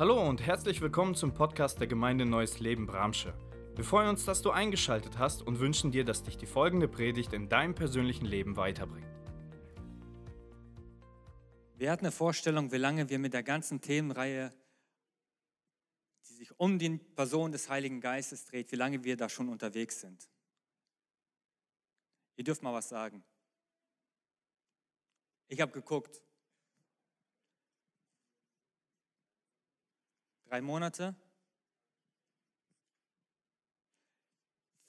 Hallo und herzlich willkommen zum Podcast der Gemeinde Neues Leben Bramsche. Wir freuen uns, dass du eingeschaltet hast und wünschen dir, dass dich die folgende Predigt in deinem persönlichen Leben weiterbringt. Wir hatten eine Vorstellung, wie lange wir mit der ganzen Themenreihe, die sich um die Person des Heiligen Geistes dreht, wie lange wir da schon unterwegs sind. Ihr dürft mal was sagen. Ich habe geguckt. Drei Monate.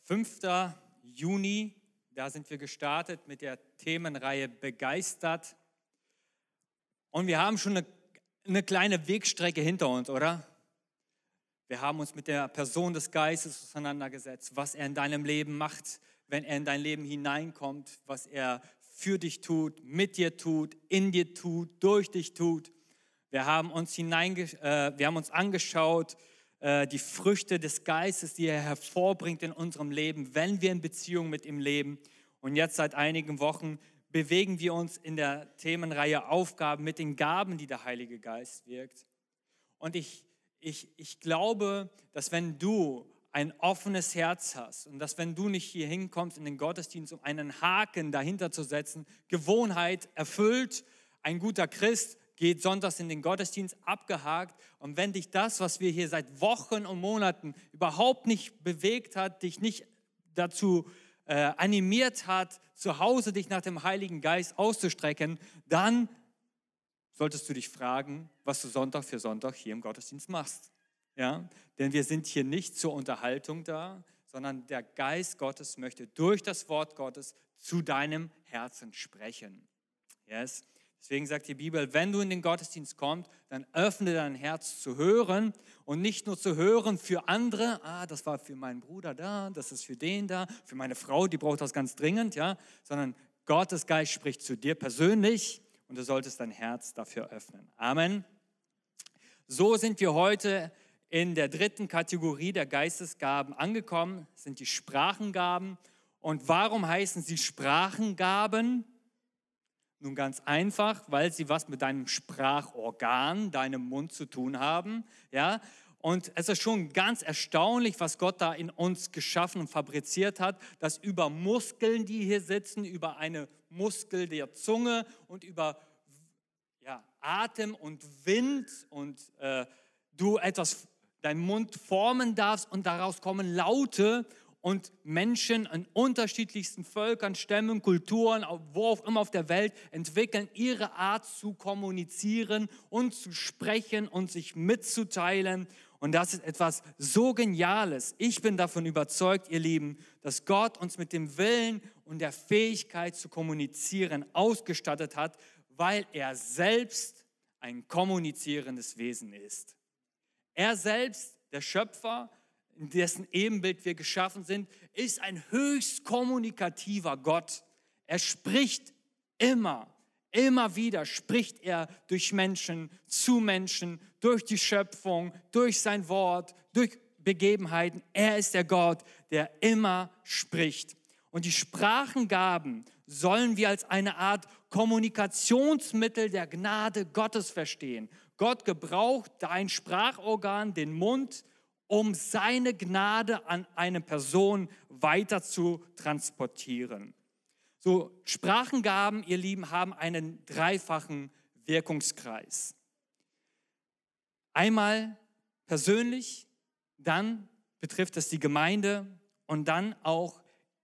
5. Juni, da sind wir gestartet mit der Themenreihe Begeistert. Und wir haben schon eine, eine kleine Wegstrecke hinter uns, oder? Wir haben uns mit der Person des Geistes auseinandergesetzt, was er in deinem Leben macht, wenn er in dein Leben hineinkommt, was er für dich tut, mit dir tut, in dir tut, durch dich tut. Wir haben uns, hineinge äh, wir haben uns angeschaut, äh, die Früchte des Geistes, die er hervorbringt in unserem Leben, wenn wir in Beziehung mit ihm leben. Und jetzt seit einigen Wochen bewegen wir uns in der Themenreihe Aufgaben mit den Gaben, die der Heilige Geist wirkt. Und ich, ich, ich glaube, dass wenn du ein offenes Herz hast und dass wenn du nicht hier hinkommst in den Gottesdienst, um einen Haken dahinter zu setzen, Gewohnheit erfüllt, ein guter Christ, geht sonntags in den Gottesdienst abgehakt. Und wenn dich das, was wir hier seit Wochen und Monaten überhaupt nicht bewegt hat, dich nicht dazu äh, animiert hat, zu Hause dich nach dem Heiligen Geist auszustrecken, dann solltest du dich fragen, was du Sonntag für Sonntag hier im Gottesdienst machst. Ja? Denn wir sind hier nicht zur Unterhaltung da, sondern der Geist Gottes möchte durch das Wort Gottes zu deinem Herzen sprechen. Yes? Deswegen sagt die Bibel, wenn du in den Gottesdienst kommst, dann öffne dein Herz zu hören und nicht nur zu hören für andere, ah, das war für meinen Bruder da, das ist für den da, für meine Frau, die braucht das ganz dringend, ja, sondern Gottes Geist spricht zu dir persönlich und du solltest dein Herz dafür öffnen. Amen. So sind wir heute in der dritten Kategorie der Geistesgaben angekommen, sind die Sprachengaben. Und warum heißen sie Sprachengaben? Nun ganz einfach, weil sie was mit deinem Sprachorgan, deinem Mund zu tun haben. Ja? Und es ist schon ganz erstaunlich, was Gott da in uns geschaffen und fabriziert hat, dass über Muskeln, die hier sitzen, über eine Muskel der Zunge und über ja, Atem und Wind und äh, du etwas, deinen Mund formen darfst und daraus kommen Laute und Menschen an unterschiedlichsten Völkern, Stämmen, Kulturen, wo auch immer auf der Welt, entwickeln ihre Art zu kommunizieren und zu sprechen und sich mitzuteilen. Und das ist etwas so Geniales. Ich bin davon überzeugt, ihr Lieben, dass Gott uns mit dem Willen und der Fähigkeit zu kommunizieren ausgestattet hat, weil er selbst ein kommunizierendes Wesen ist. Er selbst, der Schöpfer, in dessen Ebenbild wir geschaffen sind, ist ein höchst kommunikativer Gott. Er spricht immer, immer wieder spricht er durch Menschen, zu Menschen, durch die Schöpfung, durch sein Wort, durch Begebenheiten. Er ist der Gott, der immer spricht. Und die Sprachengaben sollen wir als eine Art Kommunikationsmittel der Gnade Gottes verstehen. Gott gebraucht dein Sprachorgan, den Mund, um seine Gnade an eine Person weiter zu transportieren. So, Sprachengaben, ihr Lieben, haben einen dreifachen Wirkungskreis. Einmal persönlich, dann betrifft es die Gemeinde und dann auch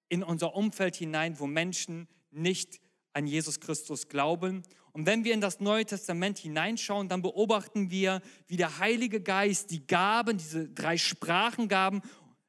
in unser Umfeld hinein, wo Menschen nicht an Jesus Christus glauben. Und wenn wir in das Neue Testament hineinschauen, dann beobachten wir, wie der Heilige Geist die Gaben, diese drei Sprachengaben,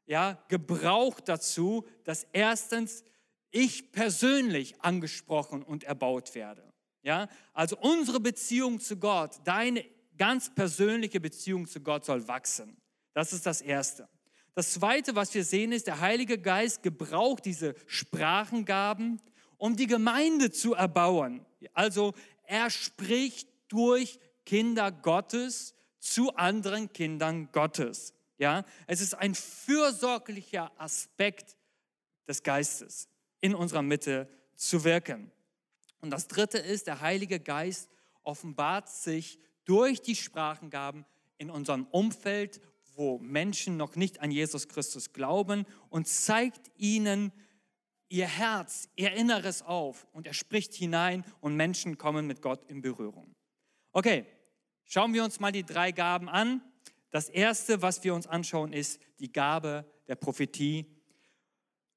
ja, gebraucht dazu, dass erstens ich persönlich angesprochen und erbaut werde. Ja, also unsere Beziehung zu Gott, deine ganz persönliche Beziehung zu Gott soll wachsen. Das ist das Erste. Das Zweite, was wir sehen, ist, der Heilige Geist gebraucht diese Sprachengaben, um die Gemeinde zu erbauen. Also er spricht durch Kinder Gottes zu anderen Kindern Gottes. Ja, es ist ein fürsorglicher Aspekt des Geistes, in unserer Mitte zu wirken. Und das dritte ist, der Heilige Geist offenbart sich durch die Sprachengaben in unserem Umfeld, wo Menschen noch nicht an Jesus Christus glauben und zeigt ihnen ihr Herz, ihr Inneres auf und er spricht hinein und Menschen kommen mit Gott in Berührung. Okay, schauen wir uns mal die drei Gaben an. Das erste, was wir uns anschauen, ist die Gabe der Prophetie.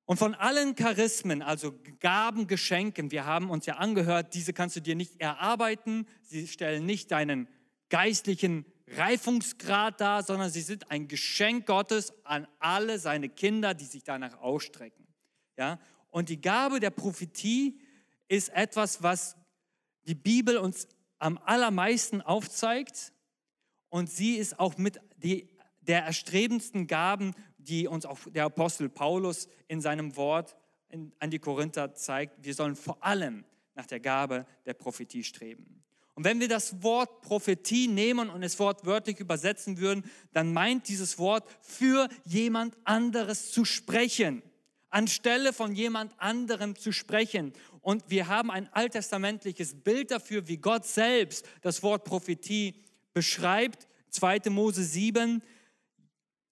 Und von allen Charismen, also Gaben, Geschenken, wir haben uns ja angehört, diese kannst du dir nicht erarbeiten, sie stellen nicht deinen geistlichen Reifungsgrad dar, sondern sie sind ein Geschenk Gottes an alle seine Kinder, die sich danach ausstrecken. Ja? Und die Gabe der Prophetie ist etwas, was die Bibel uns am allermeisten aufzeigt. Und sie ist auch mit die, der erstrebendsten Gaben, die uns auch der Apostel Paulus in seinem Wort in, an die Korinther zeigt. Wir sollen vor allem nach der Gabe der Prophetie streben. Und wenn wir das Wort Prophetie nehmen und es wortwörtlich übersetzen würden, dann meint dieses Wort für jemand anderes zu sprechen anstelle von jemand anderem zu sprechen. Und wir haben ein alttestamentliches Bild dafür, wie Gott selbst das Wort Prophetie beschreibt. 2. Mose 7,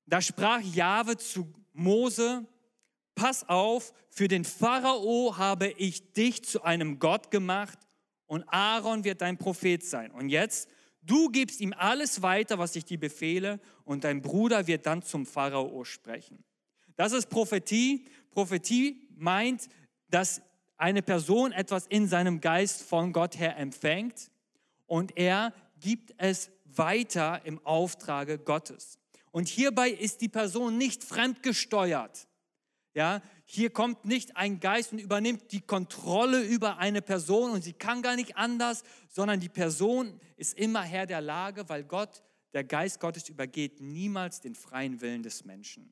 da sprach Jahwe zu Mose, pass auf, für den Pharao habe ich dich zu einem Gott gemacht und Aaron wird dein Prophet sein. Und jetzt, du gibst ihm alles weiter, was ich dir befehle und dein Bruder wird dann zum Pharao sprechen. Das ist Prophetie. Prophetie meint, dass eine Person etwas in seinem Geist von Gott her empfängt und er gibt es weiter im Auftrage Gottes. Und hierbei ist die Person nicht fremdgesteuert. Ja, hier kommt nicht ein Geist und übernimmt die Kontrolle über eine Person und sie kann gar nicht anders, sondern die Person ist immer Herr der Lage, weil Gott, der Geist Gottes übergeht niemals den freien Willen des Menschen.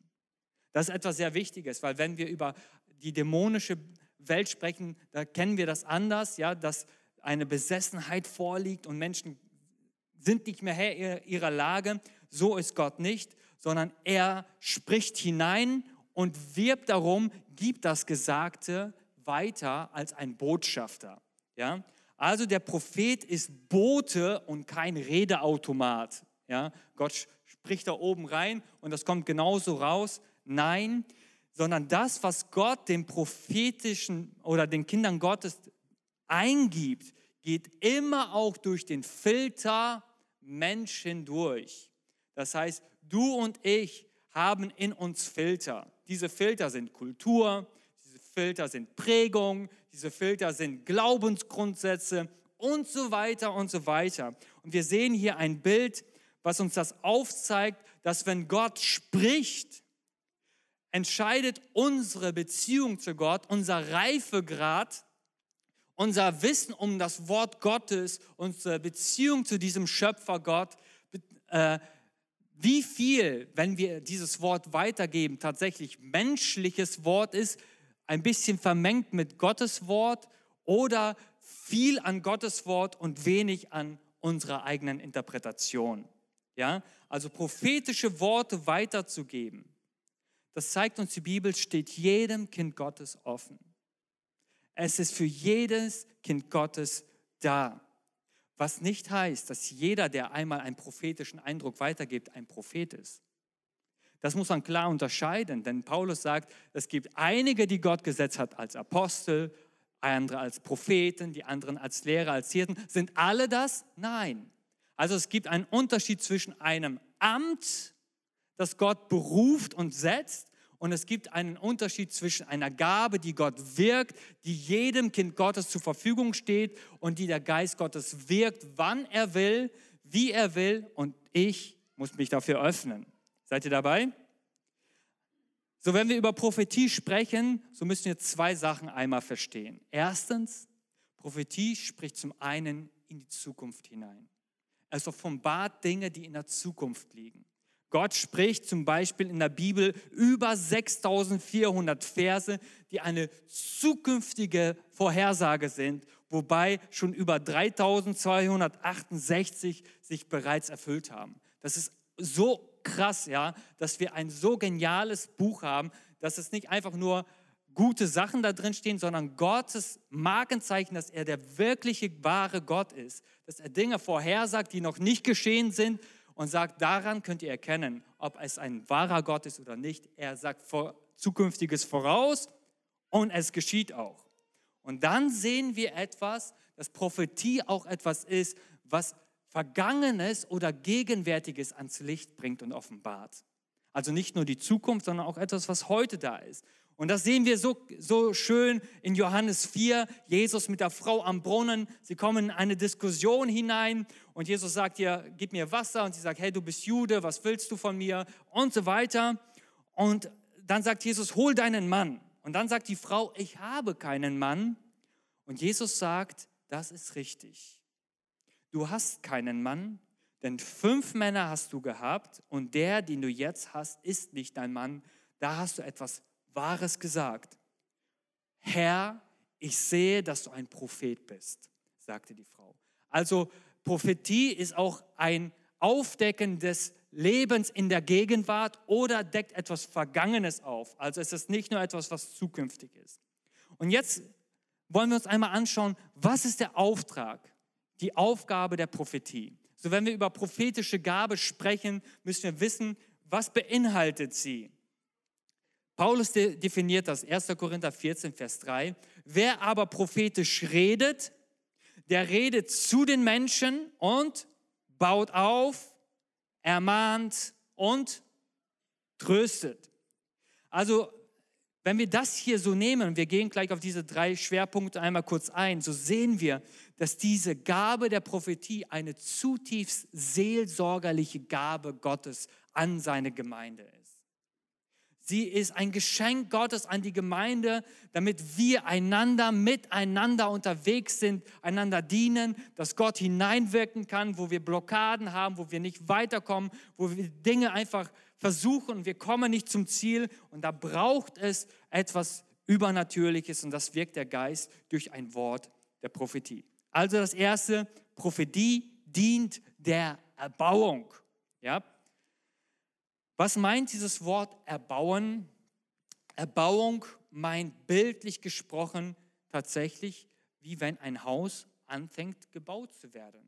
Das ist etwas sehr Wichtiges, weil wenn wir über die dämonische Welt sprechen, da kennen wir das anders, ja, dass eine Besessenheit vorliegt und Menschen sind nicht mehr Herr ihrer Lage. So ist Gott nicht, sondern er spricht hinein und wirbt darum, gibt das Gesagte weiter als ein Botschafter. Ja? Also der Prophet ist Bote und kein Redeautomat. Ja? Gott spricht da oben rein und das kommt genauso raus. Nein, sondern das, was Gott dem prophetischen oder den Kindern Gottes eingibt, geht immer auch durch den Filter Mensch hindurch. Das heißt, du und ich haben in uns Filter. Diese Filter sind Kultur, diese Filter sind Prägung, diese Filter sind Glaubensgrundsätze und so weiter und so weiter. Und wir sehen hier ein Bild, was uns das aufzeigt, dass wenn Gott spricht, entscheidet unsere Beziehung zu Gott, unser Reifegrad, unser Wissen um das Wort Gottes, unsere Beziehung zu diesem Schöpfer Gott, äh, wie viel, wenn wir dieses Wort weitergeben, tatsächlich menschliches Wort ist, ein bisschen vermengt mit Gottes Wort oder viel an Gottes Wort und wenig an unserer eigenen Interpretation. Ja, also prophetische Worte weiterzugeben das zeigt uns die Bibel, steht jedem Kind Gottes offen. Es ist für jedes Kind Gottes da. Was nicht heißt, dass jeder, der einmal einen prophetischen Eindruck weitergibt, ein Prophet ist. Das muss man klar unterscheiden, denn Paulus sagt, es gibt einige, die Gott gesetzt hat als Apostel, andere als Propheten, die anderen als Lehrer, als Hirten. Sind alle das? Nein. Also es gibt einen Unterschied zwischen einem Amt das Gott beruft und setzt. Und es gibt einen Unterschied zwischen einer Gabe, die Gott wirkt, die jedem Kind Gottes zur Verfügung steht und die der Geist Gottes wirkt, wann er will, wie er will. Und ich muss mich dafür öffnen. Seid ihr dabei? So, wenn wir über Prophetie sprechen, so müssen wir zwei Sachen einmal verstehen. Erstens, Prophetie spricht zum einen in die Zukunft hinein. Es offenbart Dinge, die in der Zukunft liegen. Gott spricht zum Beispiel in der Bibel über 6400 Verse, die eine zukünftige Vorhersage sind, wobei schon über 3268 sich bereits erfüllt haben. Das ist so krass, ja, dass wir ein so geniales Buch haben, dass es nicht einfach nur gute Sachen da drin stehen, sondern Gottes Markenzeichen, dass er der wirkliche wahre Gott ist, dass er Dinge vorhersagt, die noch nicht geschehen sind und sagt, daran könnt ihr erkennen, ob es ein wahrer Gott ist oder nicht. Er sagt vor, Zukünftiges voraus und es geschieht auch. Und dann sehen wir etwas, dass Prophetie auch etwas ist, was Vergangenes oder Gegenwärtiges ans Licht bringt und offenbart. Also nicht nur die Zukunft, sondern auch etwas, was heute da ist. Und das sehen wir so, so schön in Johannes 4, Jesus mit der Frau am Brunnen. Sie kommen in eine Diskussion hinein und Jesus sagt ihr, gib mir Wasser. Und sie sagt, hey, du bist Jude, was willst du von mir? Und so weiter. Und dann sagt Jesus, hol deinen Mann. Und dann sagt die Frau, ich habe keinen Mann. Und Jesus sagt, das ist richtig. Du hast keinen Mann, denn fünf Männer hast du gehabt und der, den du jetzt hast, ist nicht dein Mann. Da hast du etwas Wahres gesagt. Herr, ich sehe, dass du ein Prophet bist, sagte die Frau. Also Prophetie ist auch ein Aufdecken des Lebens in der Gegenwart oder deckt etwas Vergangenes auf. Also es ist nicht nur etwas, was zukünftig ist. Und jetzt wollen wir uns einmal anschauen, was ist der Auftrag, die Aufgabe der Prophetie. So wenn wir über prophetische Gabe sprechen, müssen wir wissen, was beinhaltet sie. Paulus definiert das 1. Korinther 14, Vers 3. Wer aber prophetisch redet, der redet zu den Menschen und baut auf, ermahnt und tröstet. Also, wenn wir das hier so nehmen, wir gehen gleich auf diese drei Schwerpunkte einmal kurz ein, so sehen wir, dass diese Gabe der Prophetie eine zutiefst seelsorgerliche Gabe Gottes an seine Gemeinde ist. Sie ist ein Geschenk Gottes an die Gemeinde, damit wir einander, miteinander unterwegs sind, einander dienen, dass Gott hineinwirken kann, wo wir Blockaden haben, wo wir nicht weiterkommen, wo wir Dinge einfach versuchen und wir kommen nicht zum Ziel. Und da braucht es etwas Übernatürliches und das wirkt der Geist durch ein Wort der Prophetie. Also das erste, Prophetie dient der Erbauung. Ja, was meint dieses Wort erbauen? Erbauung meint bildlich gesprochen tatsächlich, wie wenn ein Haus anfängt gebaut zu werden.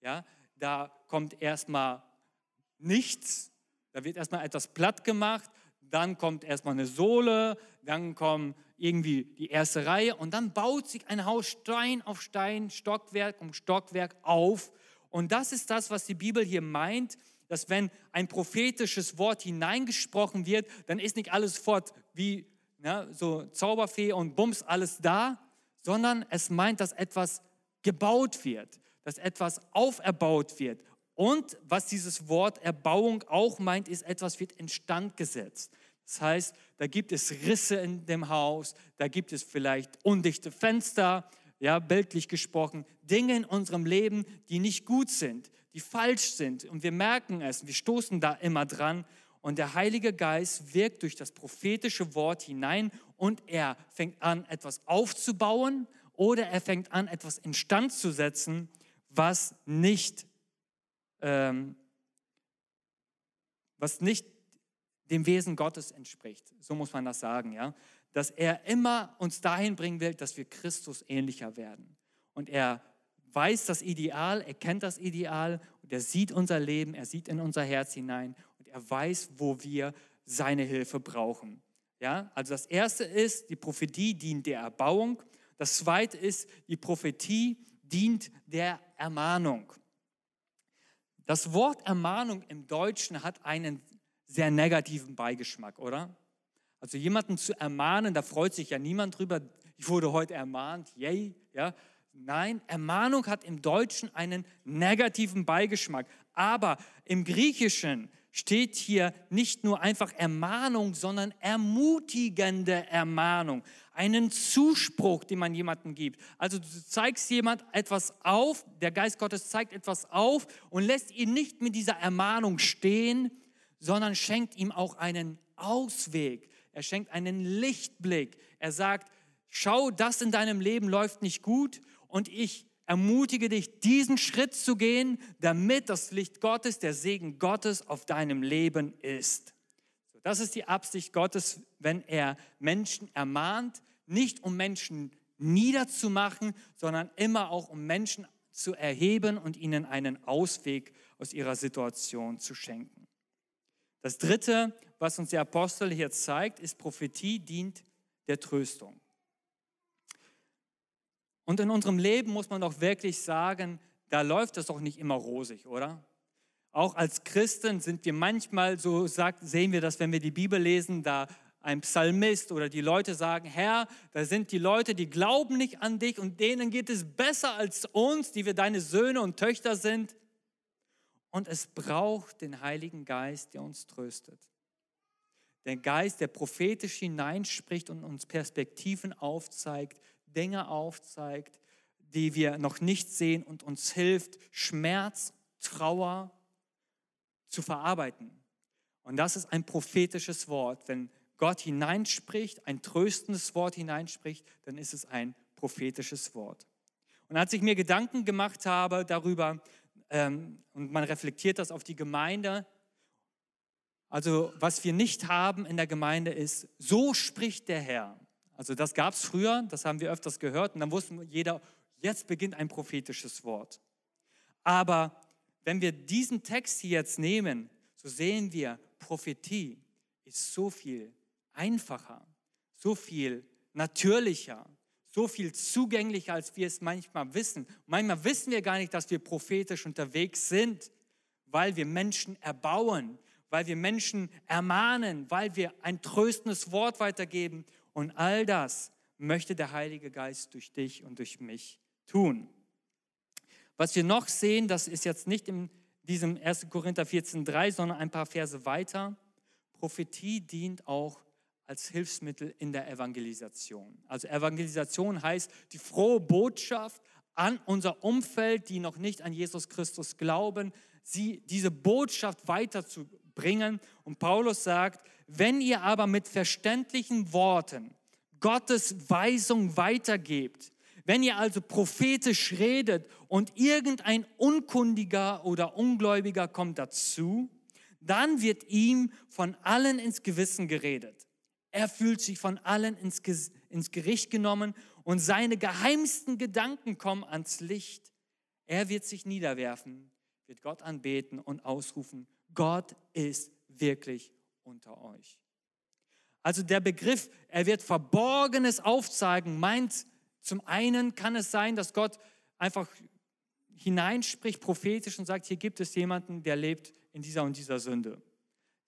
Ja, da kommt erstmal nichts, da wird erstmal etwas platt gemacht, dann kommt erstmal eine Sohle, dann kommt irgendwie die erste Reihe und dann baut sich ein Haus Stein auf Stein, Stockwerk um Stockwerk auf. Und das ist das, was die Bibel hier meint dass wenn ein prophetisches Wort hineingesprochen wird, dann ist nicht alles fort wie ja, so Zauberfee und Bums alles da, sondern es meint, dass etwas gebaut wird, dass etwas auferbaut wird. Und was dieses Wort Erbauung auch meint, ist, etwas wird instand gesetzt. Das heißt, da gibt es Risse in dem Haus, da gibt es vielleicht undichte Fenster, ja, bildlich gesprochen, Dinge in unserem Leben, die nicht gut sind, die falsch sind. Und wir merken es, wir stoßen da immer dran. Und der Heilige Geist wirkt durch das prophetische Wort hinein und er fängt an, etwas aufzubauen oder er fängt an, etwas instand zu setzen, was nicht, ähm, was nicht dem Wesen Gottes entspricht. So muss man das sagen, ja. Dass er immer uns dahin bringen will, dass wir Christus ähnlicher werden. Und er weiß das Ideal, er kennt das Ideal und er sieht unser Leben, er sieht in unser Herz hinein und er weiß, wo wir seine Hilfe brauchen. Ja, also das erste ist, die Prophetie dient der Erbauung. Das zweite ist, die Prophetie dient der Ermahnung. Das Wort Ermahnung im Deutschen hat einen sehr negativen Beigeschmack, oder? Also jemanden zu ermahnen, da freut sich ja niemand drüber. Ich wurde heute ermahnt, yay, ja. Nein, Ermahnung hat im Deutschen einen negativen Beigeschmack. Aber im Griechischen steht hier nicht nur einfach Ermahnung, sondern ermutigende Ermahnung. Einen Zuspruch, den man jemandem gibt. Also du zeigst jemand etwas auf, der Geist Gottes zeigt etwas auf und lässt ihn nicht mit dieser Ermahnung stehen, sondern schenkt ihm auch einen Ausweg. Er schenkt einen Lichtblick. Er sagt, schau, das in deinem Leben läuft nicht gut und ich ermutige dich, diesen Schritt zu gehen, damit das Licht Gottes, der Segen Gottes auf deinem Leben ist. Das ist die Absicht Gottes, wenn er Menschen ermahnt, nicht um Menschen niederzumachen, sondern immer auch um Menschen zu erheben und ihnen einen Ausweg aus ihrer Situation zu schenken. Das Dritte, was uns der Apostel hier zeigt, ist, Prophetie dient der Tröstung. Und in unserem Leben muss man doch wirklich sagen, da läuft es doch nicht immer rosig, oder? Auch als Christen sind wir manchmal, so sagt, sehen wir das, wenn wir die Bibel lesen, da ein Psalmist oder die Leute sagen, Herr, da sind die Leute, die glauben nicht an dich und denen geht es besser als uns, die wir deine Söhne und Töchter sind. Und es braucht den Heiligen Geist, der uns tröstet. Der Geist, der prophetisch hineinspricht und uns Perspektiven aufzeigt, Dinge aufzeigt, die wir noch nicht sehen und uns hilft, Schmerz, Trauer zu verarbeiten. Und das ist ein prophetisches Wort. Wenn Gott hineinspricht, ein tröstendes Wort hineinspricht, dann ist es ein prophetisches Wort. Und als ich mir Gedanken gemacht habe darüber, ähm, und man reflektiert das auf die Gemeinde, also was wir nicht haben in der Gemeinde ist, so spricht der Herr. Also das gab es früher, das haben wir öfters gehört und dann wusste jeder, jetzt beginnt ein prophetisches Wort. Aber wenn wir diesen Text hier jetzt nehmen, so sehen wir, Prophetie ist so viel einfacher, so viel natürlicher, so viel zugänglicher, als wir es manchmal wissen. Manchmal wissen wir gar nicht, dass wir prophetisch unterwegs sind, weil wir Menschen erbauen, weil wir Menschen ermahnen, weil wir ein tröstendes Wort weitergeben. Und all das möchte der Heilige Geist durch dich und durch mich tun. Was wir noch sehen, das ist jetzt nicht in diesem 1. Korinther 14,3, sondern ein paar Verse weiter. Prophetie dient auch als Hilfsmittel in der Evangelisation. Also Evangelisation heißt die frohe Botschaft an unser Umfeld, die noch nicht an Jesus Christus glauben, sie diese Botschaft weiterzubringen. Und Paulus sagt, wenn ihr aber mit verständlichen Worten Gottes Weisung weitergebt, wenn ihr also prophetisch redet und irgendein Unkundiger oder Ungläubiger kommt dazu, dann wird ihm von allen ins Gewissen geredet. Er fühlt sich von allen ins, ins Gericht genommen und seine geheimsten Gedanken kommen ans Licht. Er wird sich niederwerfen, wird Gott anbeten und ausrufen, Gott ist wirklich unter euch. Also der Begriff, er wird Verborgenes aufzeigen, meint zum einen kann es sein, dass Gott einfach hineinspricht prophetisch und sagt, hier gibt es jemanden, der lebt in dieser und dieser Sünde.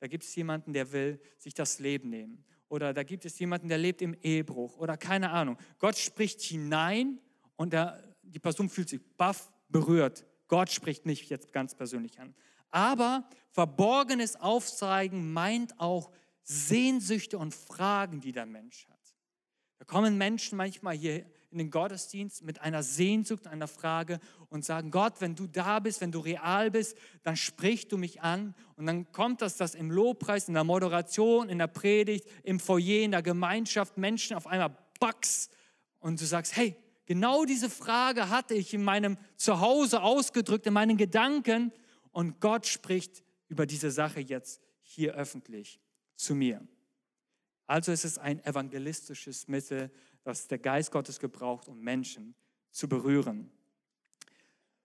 Da gibt es jemanden, der will sich das Leben nehmen. Oder da gibt es jemanden, der lebt im Ehebruch. Oder keine Ahnung. Gott spricht hinein und der, die Person fühlt sich baff berührt. Gott spricht mich jetzt ganz persönlich an. Aber verborgenes Aufzeigen meint auch Sehnsüchte und Fragen, die der Mensch hat. Da kommen Menschen manchmal hier in den Gottesdienst mit einer Sehnsucht, einer Frage und sagen, Gott, wenn du da bist, wenn du real bist, dann sprichst du mich an. Und dann kommt das, dass im Lobpreis, in der Moderation, in der Predigt, im Foyer, in der Gemeinschaft Menschen auf einmal Bugs und du sagst, hey, genau diese Frage hatte ich in meinem Zuhause ausgedrückt, in meinen Gedanken und Gott spricht über diese Sache jetzt hier öffentlich zu mir. Also ist es ein evangelistisches Mittel, das der Geist Gottes gebraucht, um Menschen zu berühren.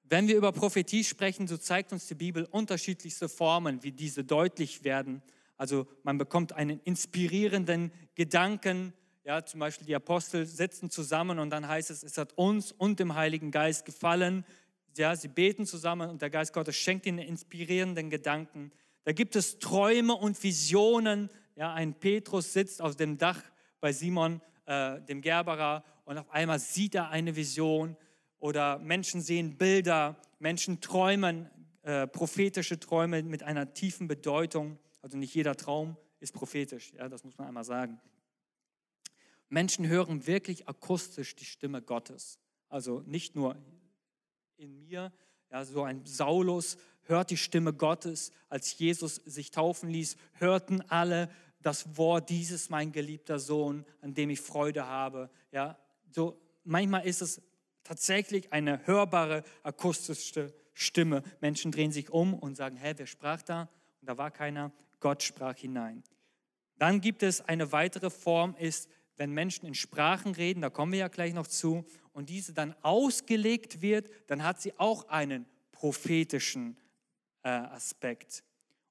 Wenn wir über Prophetie sprechen, so zeigt uns die Bibel unterschiedlichste Formen, wie diese deutlich werden. Also man bekommt einen inspirierenden Gedanken. Ja, zum Beispiel die Apostel sitzen zusammen und dann heißt es, es hat uns und dem Heiligen Geist gefallen. Ja, sie beten zusammen und der Geist Gottes schenkt ihnen inspirierenden Gedanken. Da gibt es Träume und Visionen. Ja, ein Petrus sitzt auf dem Dach bei Simon äh, dem Gerberer und auf einmal sieht er eine Vision oder Menschen sehen Bilder, Menschen träumen äh, prophetische Träume mit einer tiefen Bedeutung. Also nicht jeder Traum ist prophetisch, ja, das muss man einmal sagen. Menschen hören wirklich akustisch die Stimme Gottes. Also nicht nur in mir, ja, so ein Saulus hört die Stimme Gottes, als Jesus sich taufen ließ, hörten alle das Wort, dieses mein geliebter Sohn, an dem ich Freude habe. Ja, so manchmal ist es tatsächlich eine hörbare akustische Stimme. Menschen drehen sich um und sagen, hä, wer sprach da? Und da war keiner. Gott sprach hinein. Dann gibt es eine weitere Form, ist wenn Menschen in Sprachen reden, da kommen wir ja gleich noch zu, und diese dann ausgelegt wird, dann hat sie auch einen prophetischen äh, Aspekt.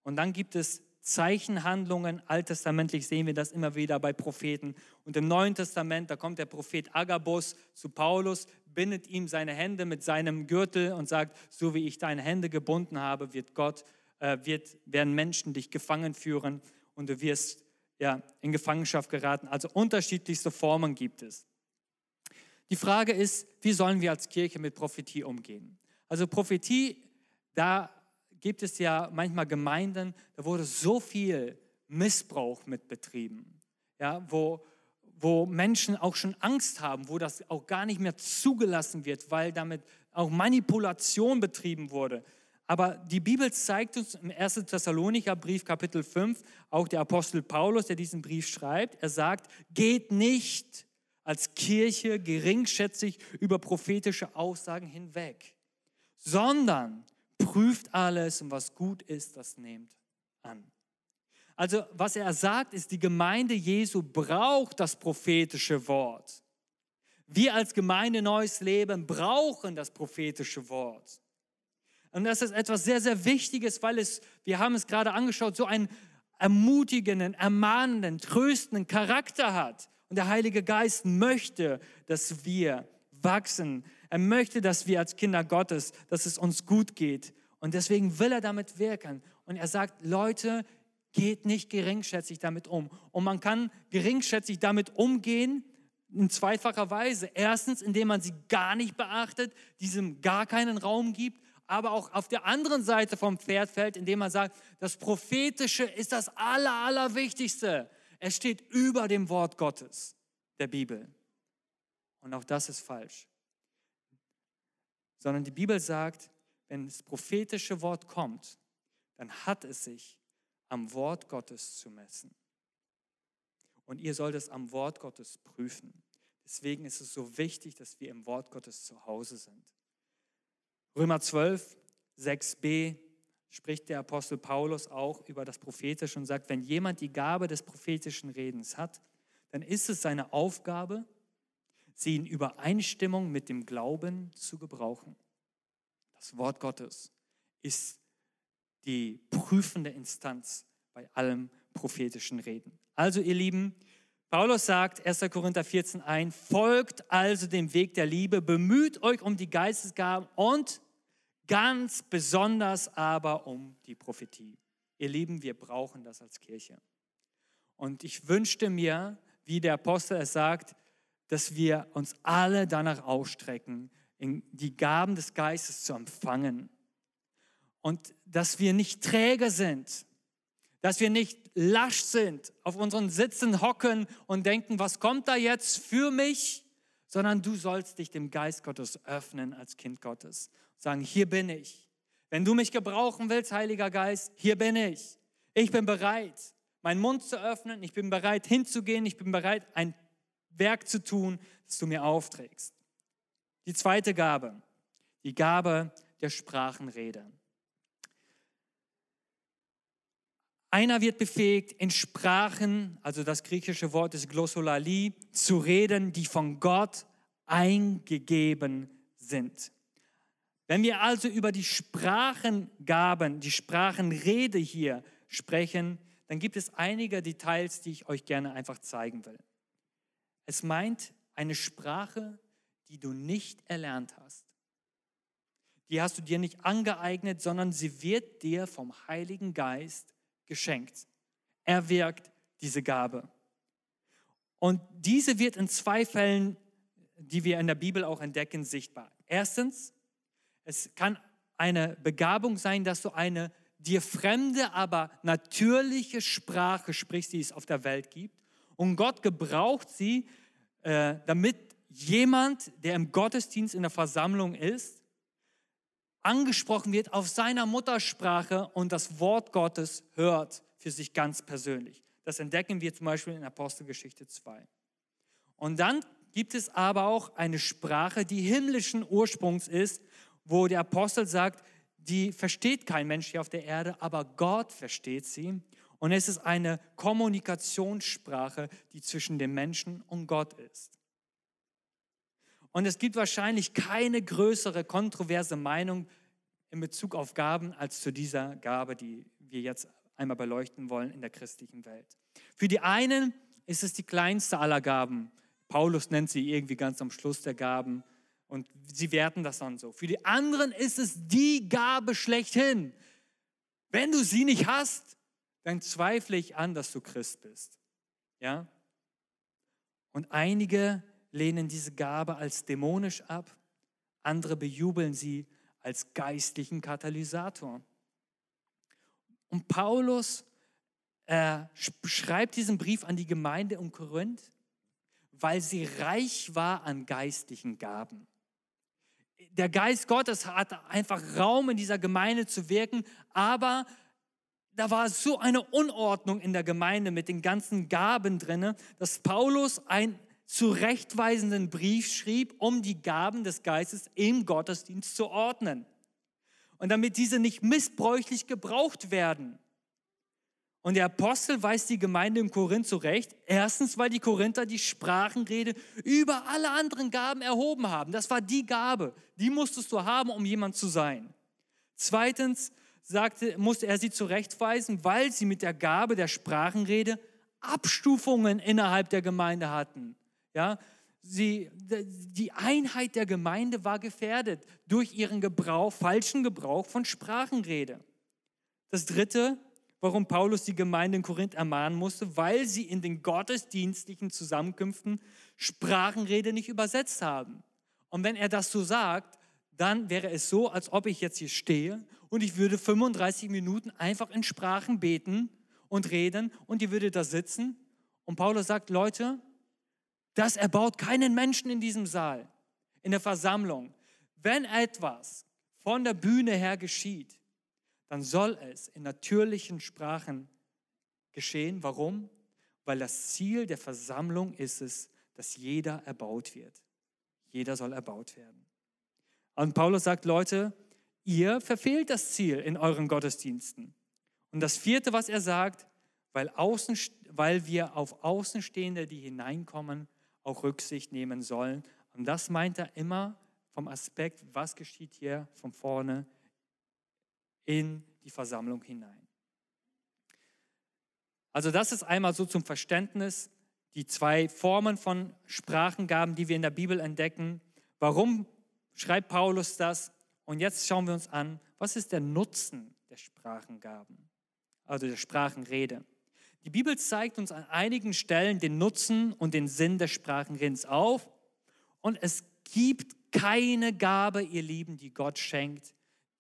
Und dann gibt es Zeichenhandlungen. Alttestamentlich sehen wir das immer wieder bei Propheten. Und im Neuen Testament, da kommt der Prophet Agabus zu Paulus, bindet ihm seine Hände mit seinem Gürtel und sagt, so wie ich deine Hände gebunden habe, wird Gott, äh, wird, werden Menschen dich gefangen führen und du wirst ja, in Gefangenschaft geraten. Also unterschiedlichste Formen gibt es. Die Frage ist, wie sollen wir als Kirche mit Prophetie umgehen? Also Prophetie, da gibt es ja manchmal Gemeinden, da wurde so viel Missbrauch mit betrieben, ja, wo, wo Menschen auch schon Angst haben, wo das auch gar nicht mehr zugelassen wird, weil damit auch Manipulation betrieben wurde. Aber die Bibel zeigt uns im 1. Thessalonicher Brief Kapitel 5, auch der Apostel Paulus, der diesen Brief schreibt, er sagt, geht nicht als Kirche geringschätzig über prophetische Aussagen hinweg, sondern prüft alles und was gut ist, das nehmt an. Also was er sagt, ist, die Gemeinde Jesu braucht das prophetische Wort. Wir als Gemeinde Neues Leben brauchen das prophetische Wort. Und das ist etwas sehr, sehr Wichtiges, weil es, wir haben es gerade angeschaut, so einen ermutigenden, ermahnenden, tröstenden Charakter hat. Und der Heilige Geist möchte, dass wir wachsen. Er möchte, dass wir als Kinder Gottes, dass es uns gut geht. Und deswegen will er damit wirken. Und er sagt, Leute, geht nicht geringschätzig damit um. Und man kann geringschätzig damit umgehen in zweifacher Weise. Erstens, indem man sie gar nicht beachtet, diesem gar keinen Raum gibt, aber auch auf der anderen Seite vom Pferd fällt, indem man sagt, das Prophetische ist das Aller, Allerwichtigste. Es steht über dem Wort Gottes, der Bibel. Und auch das ist falsch. Sondern die Bibel sagt, wenn das prophetische Wort kommt, dann hat es sich am Wort Gottes zu messen. Und ihr sollt es am Wort Gottes prüfen. Deswegen ist es so wichtig, dass wir im Wort Gottes zu Hause sind. Römer 12, 6b spricht der Apostel Paulus auch über das Prophetische und sagt, wenn jemand die Gabe des prophetischen Redens hat, dann ist es seine Aufgabe, sie in Übereinstimmung mit dem Glauben zu gebrauchen. Das Wort Gottes ist die prüfende Instanz bei allem prophetischen Reden. Also ihr Lieben, Paulus sagt 1. Korinther 14 ein, folgt also dem Weg der Liebe, bemüht euch um die Geistesgaben und ganz besonders aber um die Prophetie. Ihr Lieben, wir brauchen das als Kirche. Und ich wünschte mir, wie der Apostel es sagt, dass wir uns alle danach ausstrecken, die Gaben des Geistes zu empfangen. Und dass wir nicht träge sind, dass wir nicht lasch sind, auf unseren Sitzen hocken und denken, was kommt da jetzt für mich, sondern du sollst dich dem Geist Gottes öffnen als Kind Gottes. Sagen, hier bin ich. Wenn du mich gebrauchen willst, Heiliger Geist, hier bin ich. Ich bin bereit, meinen Mund zu öffnen. Ich bin bereit, hinzugehen. Ich bin bereit, ein Werk zu tun, das du mir aufträgst. Die zweite Gabe, die Gabe der Sprachenrede. Einer wird befähigt, in Sprachen, also das griechische Wort ist Glossolali, zu reden, die von Gott eingegeben sind. Wenn wir also über die Sprachengaben, die Sprachenrede hier sprechen, dann gibt es einige Details, die ich euch gerne einfach zeigen will. Es meint eine Sprache, die du nicht erlernt hast. Die hast du dir nicht angeeignet, sondern sie wird dir vom Heiligen Geist geschenkt. Er wirkt diese Gabe. Und diese wird in zwei Fällen, die wir in der Bibel auch entdecken, sichtbar. Erstens, es kann eine Begabung sein, dass du eine dir fremde, aber natürliche Sprache sprichst, die es auf der Welt gibt. Und Gott gebraucht sie, äh, damit jemand, der im Gottesdienst in der Versammlung ist, angesprochen wird auf seiner Muttersprache und das Wort Gottes hört für sich ganz persönlich. Das entdecken wir zum Beispiel in Apostelgeschichte 2. Und dann gibt es aber auch eine Sprache, die himmlischen Ursprungs ist, wo der Apostel sagt, die versteht kein Mensch hier auf der Erde, aber Gott versteht sie. Und es ist eine Kommunikationssprache, die zwischen dem Menschen und Gott ist. Und es gibt wahrscheinlich keine größere kontroverse Meinung in Bezug auf Gaben als zu dieser Gabe, die wir jetzt einmal beleuchten wollen in der christlichen Welt. Für die einen ist es die kleinste aller Gaben. Paulus nennt sie irgendwie ganz am Schluss der Gaben und sie werten das dann so. Für die anderen ist es die Gabe schlechthin. Wenn du sie nicht hast, dann zweifle ich an, dass du Christ bist. Ja? Und einige lehnen diese Gabe als dämonisch ab, andere bejubeln sie als geistlichen Katalysator. Und Paulus äh, schreibt diesen Brief an die Gemeinde um Korinth, weil sie reich war an geistlichen Gaben. Der Geist Gottes hat einfach Raum in dieser Gemeinde zu wirken, aber da war so eine Unordnung in der Gemeinde mit den ganzen Gaben drinne, dass Paulus einen zurechtweisenden Brief schrieb, um die Gaben des Geistes im Gottesdienst zu ordnen. Und damit diese nicht missbräuchlich gebraucht werden. Und der Apostel weist die Gemeinde in Korinth zurecht. Erstens, weil die Korinther die Sprachenrede über alle anderen Gaben erhoben haben. Das war die Gabe, die musstest du haben, um jemand zu sein. Zweitens sagte, musste er sie zurechtweisen, weil sie mit der Gabe der Sprachenrede Abstufungen innerhalb der Gemeinde hatten. Ja, sie, die Einheit der Gemeinde war gefährdet durch ihren Gebrauch, falschen Gebrauch von Sprachenrede. Das dritte, warum Paulus die Gemeinde in Korinth ermahnen musste, weil sie in den gottesdienstlichen Zusammenkünften Sprachenrede nicht übersetzt haben. Und wenn er das so sagt, dann wäre es so, als ob ich jetzt hier stehe und ich würde 35 Minuten einfach in Sprachen beten und reden und ihr würdet da sitzen. Und Paulus sagt, Leute, das erbaut keinen Menschen in diesem Saal, in der Versammlung. Wenn etwas von der Bühne her geschieht, dann soll es in natürlichen Sprachen geschehen. Warum? Weil das Ziel der Versammlung ist es, dass jeder erbaut wird. Jeder soll erbaut werden. Und Paulus sagt, Leute, ihr verfehlt das Ziel in euren Gottesdiensten. Und das vierte, was er sagt, weil, außen, weil wir auf Außenstehende, die hineinkommen, auch Rücksicht nehmen sollen. Und das meint er immer vom Aspekt, was geschieht hier von vorne in die Versammlung hinein. Also das ist einmal so zum Verständnis die zwei Formen von Sprachengaben, die wir in der Bibel entdecken. Warum schreibt Paulus das? Und jetzt schauen wir uns an, was ist der Nutzen der Sprachengaben, also der Sprachenrede. Die Bibel zeigt uns an einigen Stellen den Nutzen und den Sinn des Sprachenredens auf. Und es gibt keine Gabe, ihr Lieben, die Gott schenkt,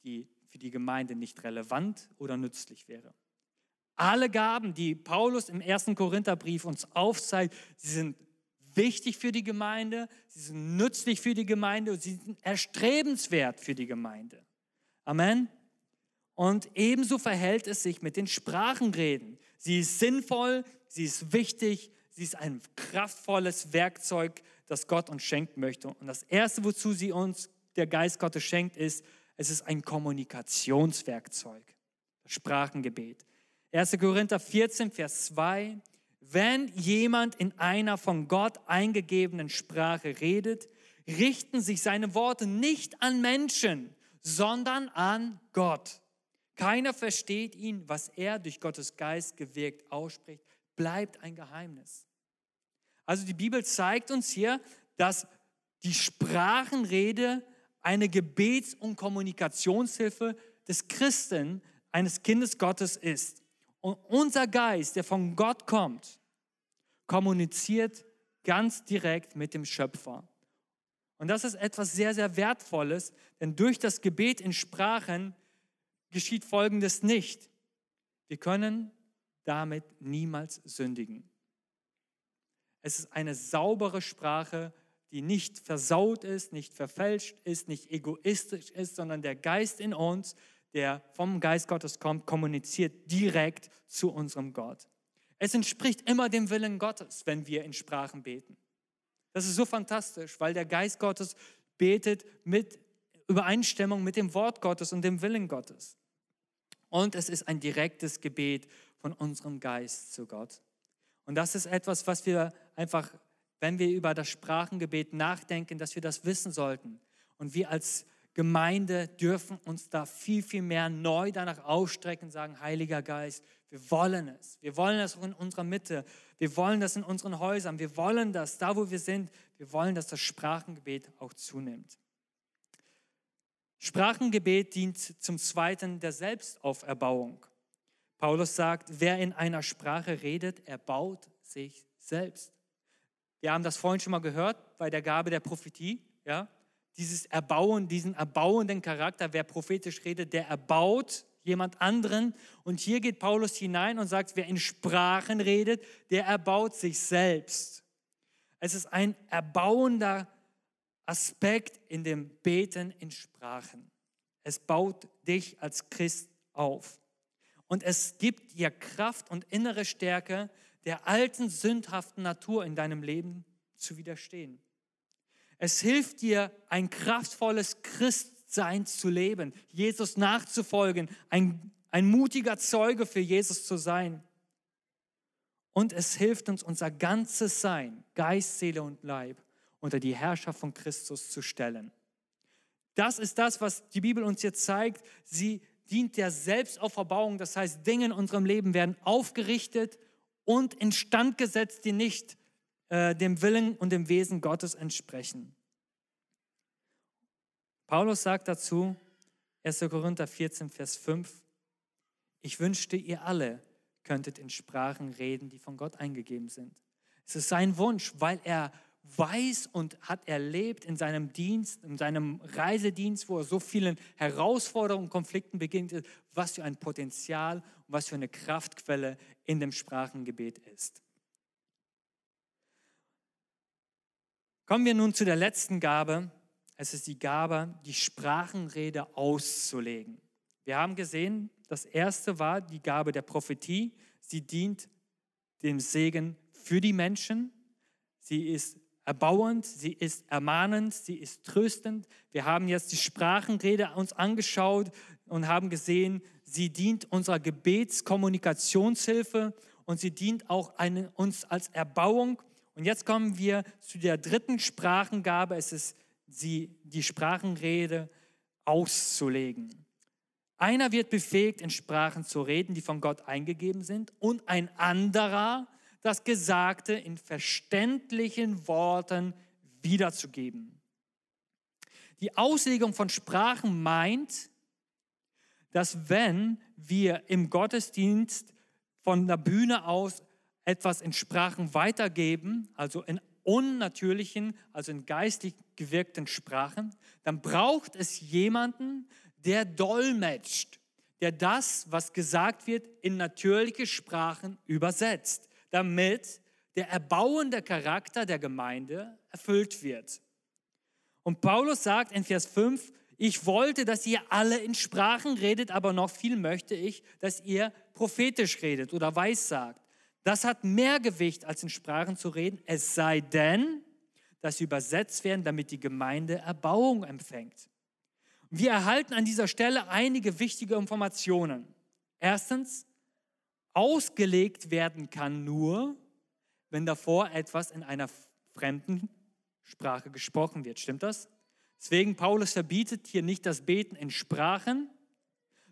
die für die Gemeinde nicht relevant oder nützlich wäre. Alle Gaben, die Paulus im ersten Korintherbrief uns aufzeigt, sie sind wichtig für die Gemeinde, sie sind nützlich für die Gemeinde und sie sind erstrebenswert für die Gemeinde. Amen. Und ebenso verhält es sich mit den Sprachenreden. Sie ist sinnvoll, sie ist wichtig, sie ist ein kraftvolles Werkzeug, das Gott uns schenken möchte. Und das Erste, wozu sie uns der Geist Gottes schenkt, ist, es ist ein Kommunikationswerkzeug. Das Sprachengebet. 1. Korinther 14, Vers 2. Wenn jemand in einer von Gott eingegebenen Sprache redet, richten sich seine Worte nicht an Menschen, sondern an Gott. Keiner versteht ihn, was er durch Gottes Geist gewirkt ausspricht, bleibt ein Geheimnis. Also die Bibel zeigt uns hier, dass die Sprachenrede eine Gebets- und Kommunikationshilfe des Christen, eines Kindes Gottes ist. Und unser Geist, der von Gott kommt, kommuniziert ganz direkt mit dem Schöpfer. Und das ist etwas sehr, sehr Wertvolles, denn durch das Gebet in Sprachen geschieht Folgendes nicht. Wir können damit niemals sündigen. Es ist eine saubere Sprache, die nicht versaut ist, nicht verfälscht ist, nicht egoistisch ist, sondern der Geist in uns, der vom Geist Gottes kommt, kommuniziert direkt zu unserem Gott. Es entspricht immer dem Willen Gottes, wenn wir in Sprachen beten. Das ist so fantastisch, weil der Geist Gottes betet mit Übereinstimmung mit dem Wort Gottes und dem Willen Gottes. Und es ist ein direktes Gebet von unserem Geist zu Gott. Und das ist etwas, was wir einfach, wenn wir über das Sprachengebet nachdenken, dass wir das wissen sollten. Und wir als Gemeinde dürfen uns da viel, viel mehr neu danach ausstrecken und sagen, Heiliger Geist, wir wollen es. Wir wollen das auch in unserer Mitte. Wir wollen das in unseren Häusern. Wir wollen das, da wo wir sind. Wir wollen, dass das Sprachengebet auch zunimmt. Sprachengebet dient zum Zweiten der Selbstauferbauung. Paulus sagt, wer in einer Sprache redet, erbaut sich selbst. Wir haben das vorhin schon mal gehört bei der Gabe der Prophetie. Ja? Dieses Erbauen, diesen erbauenden Charakter, wer prophetisch redet, der erbaut jemand anderen. Und hier geht Paulus hinein und sagt, wer in Sprachen redet, der erbaut sich selbst. Es ist ein erbauender Aspekt in dem Beten in Sprachen. Es baut dich als Christ auf. Und es gibt dir Kraft und innere Stärke, der alten sündhaften Natur in deinem Leben zu widerstehen. Es hilft dir, ein kraftvolles Christsein zu leben, Jesus nachzufolgen, ein, ein mutiger Zeuge für Jesus zu sein. Und es hilft uns, unser ganzes Sein, Geist, Seele und Leib, unter die Herrschaft von Christus zu stellen. Das ist das, was die Bibel uns jetzt zeigt. Sie dient der Selbstauferbauung, das heißt, Dinge in unserem Leben werden aufgerichtet und instand gesetzt, die nicht äh, dem Willen und dem Wesen Gottes entsprechen. Paulus sagt dazu, 1. Korinther 14, Vers 5, ich wünschte, ihr alle könntet in Sprachen reden, die von Gott eingegeben sind. Es ist sein Wunsch, weil er weiß und hat erlebt in seinem Dienst, in seinem Reisedienst, wo er so vielen Herausforderungen und Konflikten ist, was für ein Potenzial und was für eine Kraftquelle in dem Sprachengebet ist. Kommen wir nun zu der letzten Gabe. Es ist die Gabe, die Sprachenrede auszulegen. Wir haben gesehen, das erste war die Gabe der Prophetie. Sie dient dem Segen für die Menschen. Sie ist erbauend, sie ist ermahnend, sie ist tröstend. Wir haben jetzt die Sprachenrede uns angeschaut und haben gesehen, sie dient unserer Gebetskommunikationshilfe und sie dient auch eine, uns als Erbauung. Und jetzt kommen wir zu der dritten Sprachengabe. Es ist sie, die Sprachenrede auszulegen. Einer wird befähigt, in Sprachen zu reden, die von Gott eingegeben sind, und ein anderer das Gesagte in verständlichen Worten wiederzugeben. Die Auslegung von Sprachen meint, dass wenn wir im Gottesdienst von der Bühne aus etwas in Sprachen weitergeben, also in unnatürlichen, also in geistig gewirkten Sprachen, dann braucht es jemanden, der dolmetscht, der das, was gesagt wird, in natürliche Sprachen übersetzt damit der erbauende Charakter der Gemeinde erfüllt wird. Und Paulus sagt in Vers 5, ich wollte, dass ihr alle in Sprachen redet, aber noch viel möchte ich, dass ihr prophetisch redet oder weissagt. Das hat mehr Gewicht, als in Sprachen zu reden, es sei denn, dass sie übersetzt werden, damit die Gemeinde Erbauung empfängt. Wir erhalten an dieser Stelle einige wichtige Informationen. Erstens, ausgelegt werden kann nur, wenn davor etwas in einer fremden Sprache gesprochen wird. Stimmt das? Deswegen Paulus verbietet hier nicht das Beten in Sprachen,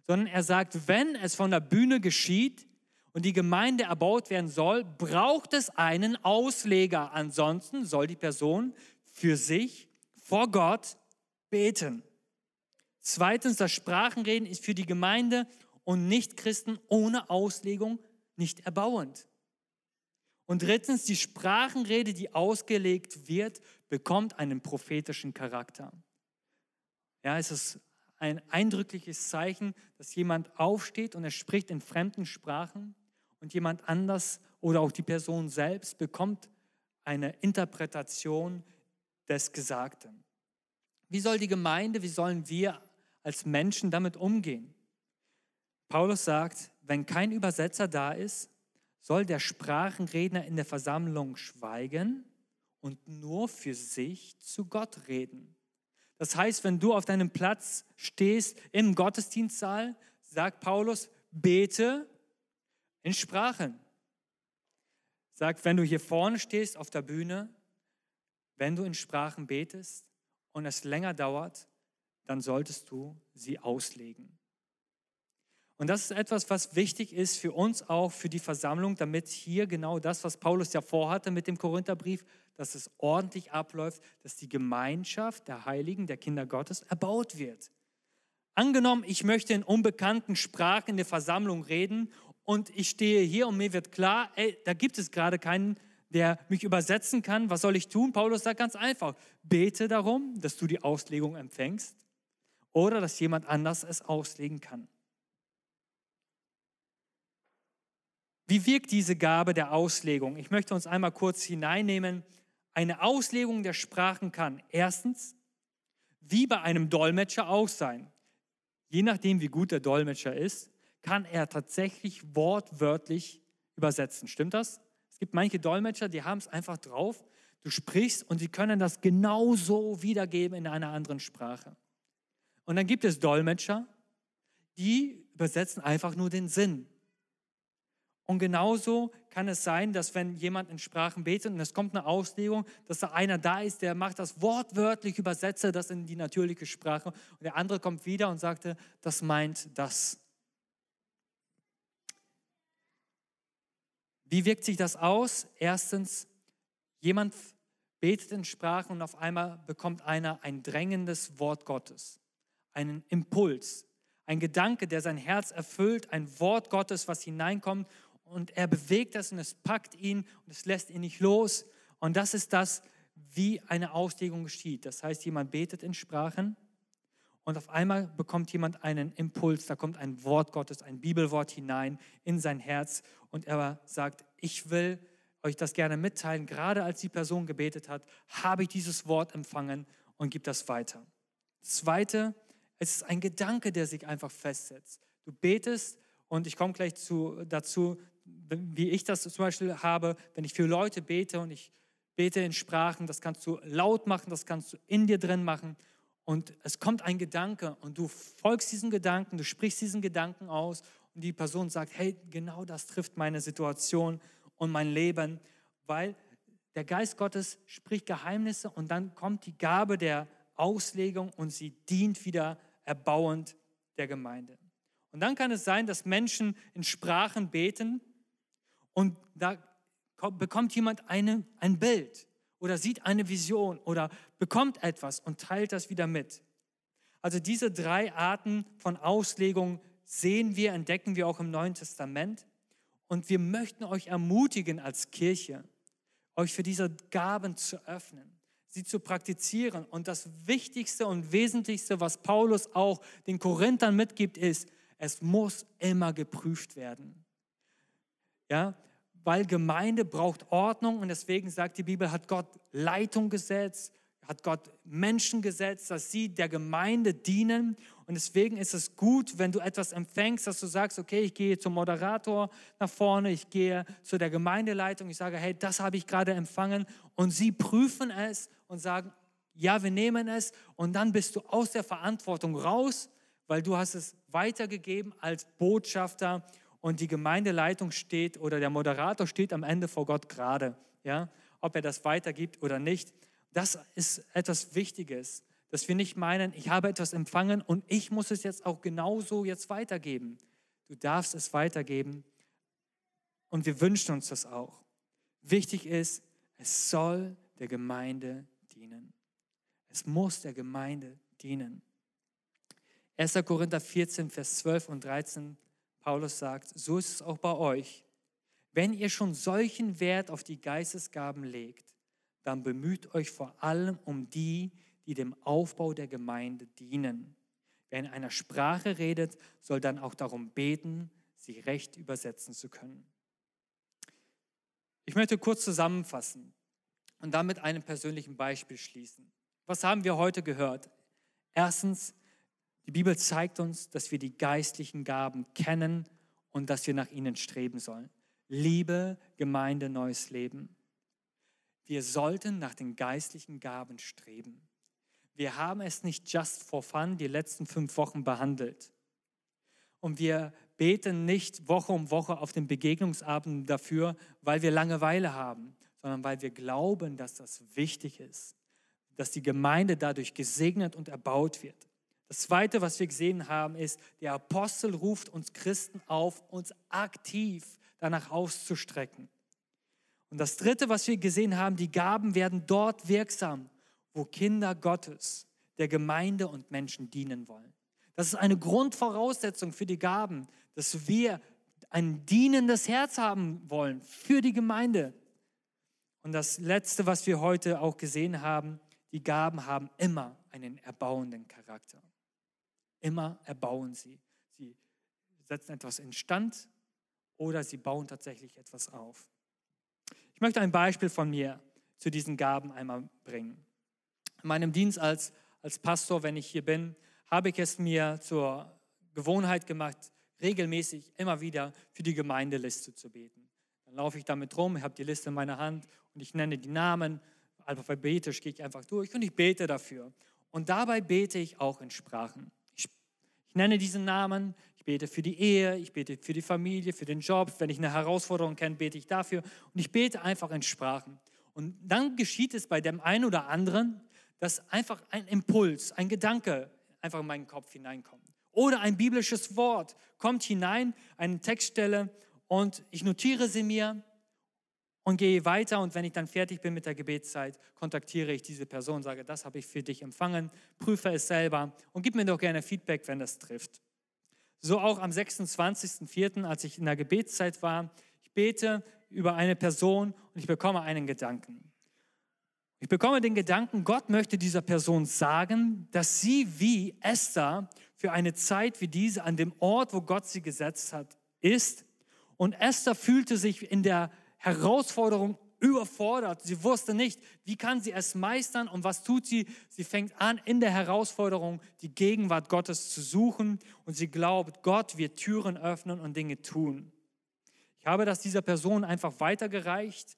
sondern er sagt, wenn es von der Bühne geschieht und die Gemeinde erbaut werden soll, braucht es einen Ausleger. Ansonsten soll die Person für sich vor Gott beten. Zweitens, das Sprachenreden ist für die Gemeinde und Nichtchristen ohne Auslegung nicht erbauend. Und drittens, die Sprachenrede, die ausgelegt wird, bekommt einen prophetischen Charakter. Ja, es ist ein eindrückliches Zeichen, dass jemand aufsteht und er spricht in fremden Sprachen und jemand anders oder auch die Person selbst bekommt eine Interpretation des Gesagten. Wie soll die Gemeinde, wie sollen wir als Menschen damit umgehen? Paulus sagt, wenn kein Übersetzer da ist, soll der Sprachenredner in der Versammlung schweigen und nur für sich zu Gott reden. Das heißt, wenn du auf deinem Platz stehst im Gottesdienstsaal, sagt Paulus, bete in Sprachen. Sagt, wenn du hier vorne stehst auf der Bühne, wenn du in Sprachen betest und es länger dauert, dann solltest du sie auslegen. Und das ist etwas, was wichtig ist für uns auch, für die Versammlung, damit hier genau das, was Paulus ja vorhatte mit dem Korintherbrief, dass es ordentlich abläuft, dass die Gemeinschaft der Heiligen, der Kinder Gottes erbaut wird. Angenommen, ich möchte in unbekannten Sprachen in der Versammlung reden und ich stehe hier und mir wird klar, ey, da gibt es gerade keinen, der mich übersetzen kann. Was soll ich tun? Paulus sagt ganz einfach, bete darum, dass du die Auslegung empfängst oder dass jemand anders es auslegen kann. Wie wirkt diese Gabe der Auslegung? Ich möchte uns einmal kurz hineinnehmen. Eine Auslegung der Sprachen kann erstens, wie bei einem Dolmetscher auch sein. Je nachdem, wie gut der Dolmetscher ist, kann er tatsächlich wortwörtlich übersetzen. Stimmt das? Es gibt manche Dolmetscher, die haben es einfach drauf. Du sprichst und sie können das genauso wiedergeben in einer anderen Sprache. Und dann gibt es Dolmetscher, die übersetzen einfach nur den Sinn. Und genauso kann es sein, dass wenn jemand in Sprachen betet und es kommt eine Auslegung, dass da einer da ist, der macht das wortwörtlich, übersetze das in die natürliche Sprache und der andere kommt wieder und sagte, das meint das. Wie wirkt sich das aus? Erstens, jemand betet in Sprachen und auf einmal bekommt einer ein drängendes Wort Gottes, einen Impuls, ein Gedanke, der sein Herz erfüllt, ein Wort Gottes, was hineinkommt und er bewegt das und es packt ihn und es lässt ihn nicht los. Und das ist das, wie eine Auslegung geschieht. Das heißt, jemand betet in Sprachen und auf einmal bekommt jemand einen Impuls, da kommt ein Wort Gottes, ein Bibelwort hinein in sein Herz und er sagt, ich will euch das gerne mitteilen. Gerade als die Person gebetet hat, habe ich dieses Wort empfangen und gibt das weiter. Zweite, es ist ein Gedanke, der sich einfach festsetzt. Du betest und ich komme gleich zu, dazu, wie ich das zum Beispiel habe, wenn ich für Leute bete und ich bete in Sprachen, das kannst du laut machen, das kannst du in dir drin machen. Und es kommt ein Gedanke und du folgst diesem Gedanken, du sprichst diesen Gedanken aus und die Person sagt, hey, genau das trifft meine Situation und mein Leben, weil der Geist Gottes spricht Geheimnisse und dann kommt die Gabe der Auslegung und sie dient wieder erbauend der Gemeinde. Und dann kann es sein, dass Menschen in Sprachen beten und da bekommt jemand eine, ein Bild oder sieht eine Vision oder bekommt etwas und teilt das wieder mit. Also diese drei Arten von Auslegung sehen wir, entdecken wir auch im Neuen Testament. Und wir möchten euch ermutigen als Kirche, euch für diese Gaben zu öffnen, sie zu praktizieren. Und das Wichtigste und Wesentlichste, was Paulus auch den Korinthern mitgibt, ist, es muss immer geprüft werden. Ja, weil Gemeinde braucht Ordnung und deswegen sagt die Bibel, hat Gott Leitung gesetzt, hat Gott Menschen gesetzt, dass sie der Gemeinde dienen. Und deswegen ist es gut, wenn du etwas empfängst, dass du sagst, okay, ich gehe zum Moderator nach vorne, ich gehe zu der Gemeindeleitung, ich sage, hey, das habe ich gerade empfangen. Und sie prüfen es und sagen, ja, wir nehmen es. Und dann bist du aus der Verantwortung raus, weil du hast es weitergegeben als Botschafter und die Gemeindeleitung steht oder der Moderator steht am Ende vor Gott gerade, ja, ob er das weitergibt oder nicht. Das ist etwas Wichtiges, dass wir nicht meinen, ich habe etwas empfangen und ich muss es jetzt auch genauso jetzt weitergeben. Du darfst es weitergeben und wir wünschen uns das auch. Wichtig ist, es soll der Gemeinde dienen. Es muss der Gemeinde dienen. 1. Korinther 14, Vers 12 und 13 Paulus sagt, so ist es auch bei euch. Wenn ihr schon solchen Wert auf die Geistesgaben legt, dann bemüht euch vor allem um die, die dem Aufbau der Gemeinde dienen. Wer in einer Sprache redet, soll dann auch darum beten, sie recht übersetzen zu können. Ich möchte kurz zusammenfassen und damit einem persönlichen Beispiel schließen. Was haben wir heute gehört? Erstens, die Bibel zeigt uns, dass wir die geistlichen Gaben kennen und dass wir nach ihnen streben sollen. Liebe, Gemeinde, neues Leben. Wir sollten nach den geistlichen Gaben streben. Wir haben es nicht just for fun die letzten fünf Wochen behandelt. Und wir beten nicht Woche um Woche auf den Begegnungsabenden dafür, weil wir Langeweile haben, sondern weil wir glauben, dass das wichtig ist, dass die Gemeinde dadurch gesegnet und erbaut wird. Das Zweite, was wir gesehen haben, ist, der Apostel ruft uns Christen auf, uns aktiv danach auszustrecken. Und das Dritte, was wir gesehen haben, die Gaben werden dort wirksam, wo Kinder Gottes der Gemeinde und Menschen dienen wollen. Das ist eine Grundvoraussetzung für die Gaben, dass wir ein dienendes Herz haben wollen für die Gemeinde. Und das Letzte, was wir heute auch gesehen haben, die Gaben haben immer einen erbauenden Charakter. Immer erbauen sie. Sie setzen etwas instand oder sie bauen tatsächlich etwas auf. Ich möchte ein Beispiel von mir zu diesen Gaben einmal bringen. In meinem Dienst als, als Pastor, wenn ich hier bin, habe ich es mir zur Gewohnheit gemacht, regelmäßig immer wieder für die Gemeindeliste zu beten. Dann laufe ich damit rum, habe die Liste in meiner Hand und ich nenne die Namen. Alphabetisch gehe ich einfach durch und ich bete dafür. Und dabei bete ich auch in Sprachen. Nenne diesen Namen, ich bete für die Ehe, ich bete für die Familie, für den Job. Wenn ich eine Herausforderung kenne, bete ich dafür. Und ich bete einfach in Sprachen. Und dann geschieht es bei dem einen oder anderen, dass einfach ein Impuls, ein Gedanke einfach in meinen Kopf hineinkommt. Oder ein biblisches Wort kommt hinein, eine Textstelle und ich notiere sie mir und gehe weiter und wenn ich dann fertig bin mit der Gebetszeit, kontaktiere ich diese Person, sage, das habe ich für dich empfangen, prüfe es selber und gib mir doch gerne Feedback, wenn das trifft. So auch am 26.04., als ich in der Gebetszeit war, ich bete über eine Person und ich bekomme einen Gedanken. Ich bekomme den Gedanken, Gott möchte dieser Person sagen, dass sie wie Esther für eine Zeit wie diese an dem Ort, wo Gott sie gesetzt hat, ist. Und Esther fühlte sich in der Herausforderung überfordert. Sie wusste nicht, wie kann sie es meistern und was tut sie? Sie fängt an, in der Herausforderung die Gegenwart Gottes zu suchen und sie glaubt, Gott wird Türen öffnen und Dinge tun. Ich habe das dieser Person einfach weitergereicht,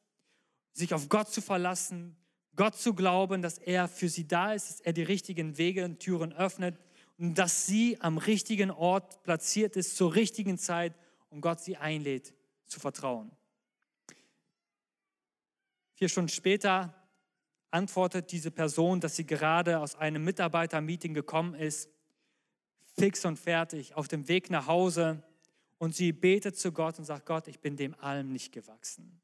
sich auf Gott zu verlassen, Gott zu glauben, dass er für sie da ist, dass er die richtigen Wege und Türen öffnet und dass sie am richtigen Ort platziert ist zur richtigen Zeit und Gott sie einlädt zu vertrauen. Vier Stunden später antwortet diese Person, dass sie gerade aus einem Mitarbeitermeeting gekommen ist, fix und fertig, auf dem Weg nach Hause und sie betet zu Gott und sagt, Gott, ich bin dem allem nicht gewachsen.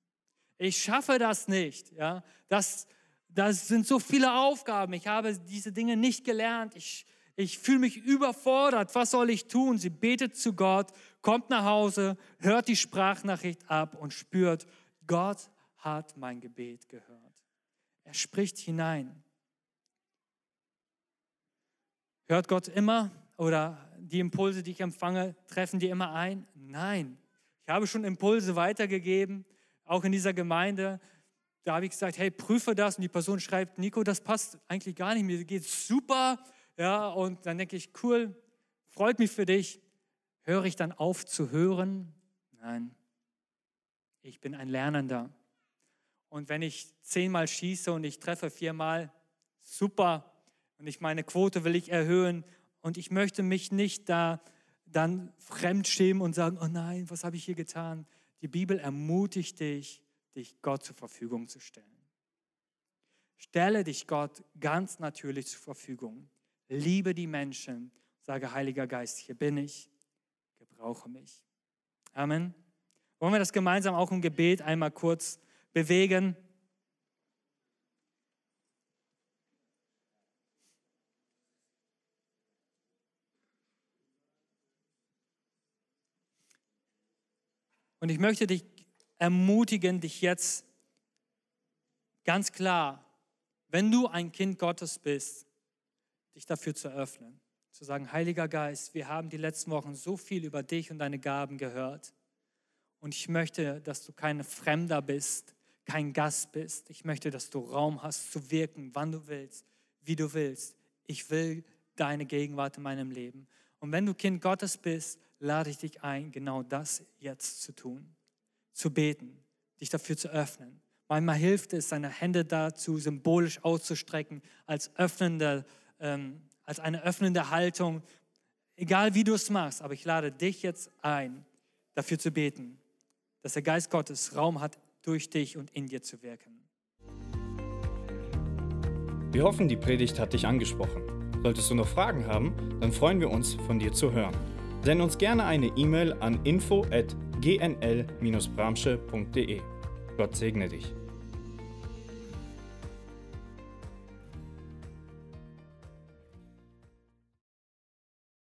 Ich schaffe das nicht. Ja? Das, das sind so viele Aufgaben. Ich habe diese Dinge nicht gelernt. Ich, ich fühle mich überfordert. Was soll ich tun? Sie betet zu Gott, kommt nach Hause, hört die Sprachnachricht ab und spürt, Gott hat mein Gebet gehört. Er spricht hinein. Hört Gott immer oder die Impulse, die ich empfange, treffen die immer ein? Nein. Ich habe schon Impulse weitergegeben, auch in dieser Gemeinde da habe ich gesagt, hey, prüfe das. Und die Person schreibt, Nico, das passt eigentlich gar nicht, mir geht super. Ja, und dann denke ich, cool, freut mich für dich. Höre ich dann auf zu hören? Nein, ich bin ein Lernender. Und wenn ich zehnmal schieße und ich treffe viermal, super. Und ich meine Quote will ich erhöhen. Und ich möchte mich nicht da dann fremdschämen und sagen, oh nein, was habe ich hier getan? Die Bibel ermutigt dich, dich Gott zur Verfügung zu stellen. Stelle dich Gott ganz natürlich zur Verfügung. Liebe die Menschen. Sage, Heiliger Geist, hier bin ich. Gebrauche mich. Amen. Wollen wir das gemeinsam auch im Gebet einmal kurz bewegen? Und ich möchte dich ermutigen, dich jetzt ganz klar, wenn du ein Kind Gottes bist, dich dafür zu öffnen. Zu sagen, Heiliger Geist, wir haben die letzten Wochen so viel über dich und deine Gaben gehört. Und ich möchte, dass du kein Fremder bist, kein Gast bist. Ich möchte, dass du Raum hast zu wirken, wann du willst, wie du willst. Ich will deine Gegenwart in meinem Leben. Und wenn du Kind Gottes bist, lade ich dich ein, genau das jetzt zu tun zu beten, dich dafür zu öffnen. Manchmal hilft es, seine Hände dazu symbolisch auszustrecken, als, öffnende, ähm, als eine öffnende Haltung. egal wie du es machst, aber ich lade dich jetzt ein, dafür zu beten, dass der Geist Gottes Raum hat, durch dich und in dir zu wirken. Wir hoffen, die Predigt hat dich angesprochen. Solltest du noch Fragen haben, dann freuen wir uns, von dir zu hören. Send uns gerne eine E-Mail an info@gnl-bramsche.de. Gott segne dich.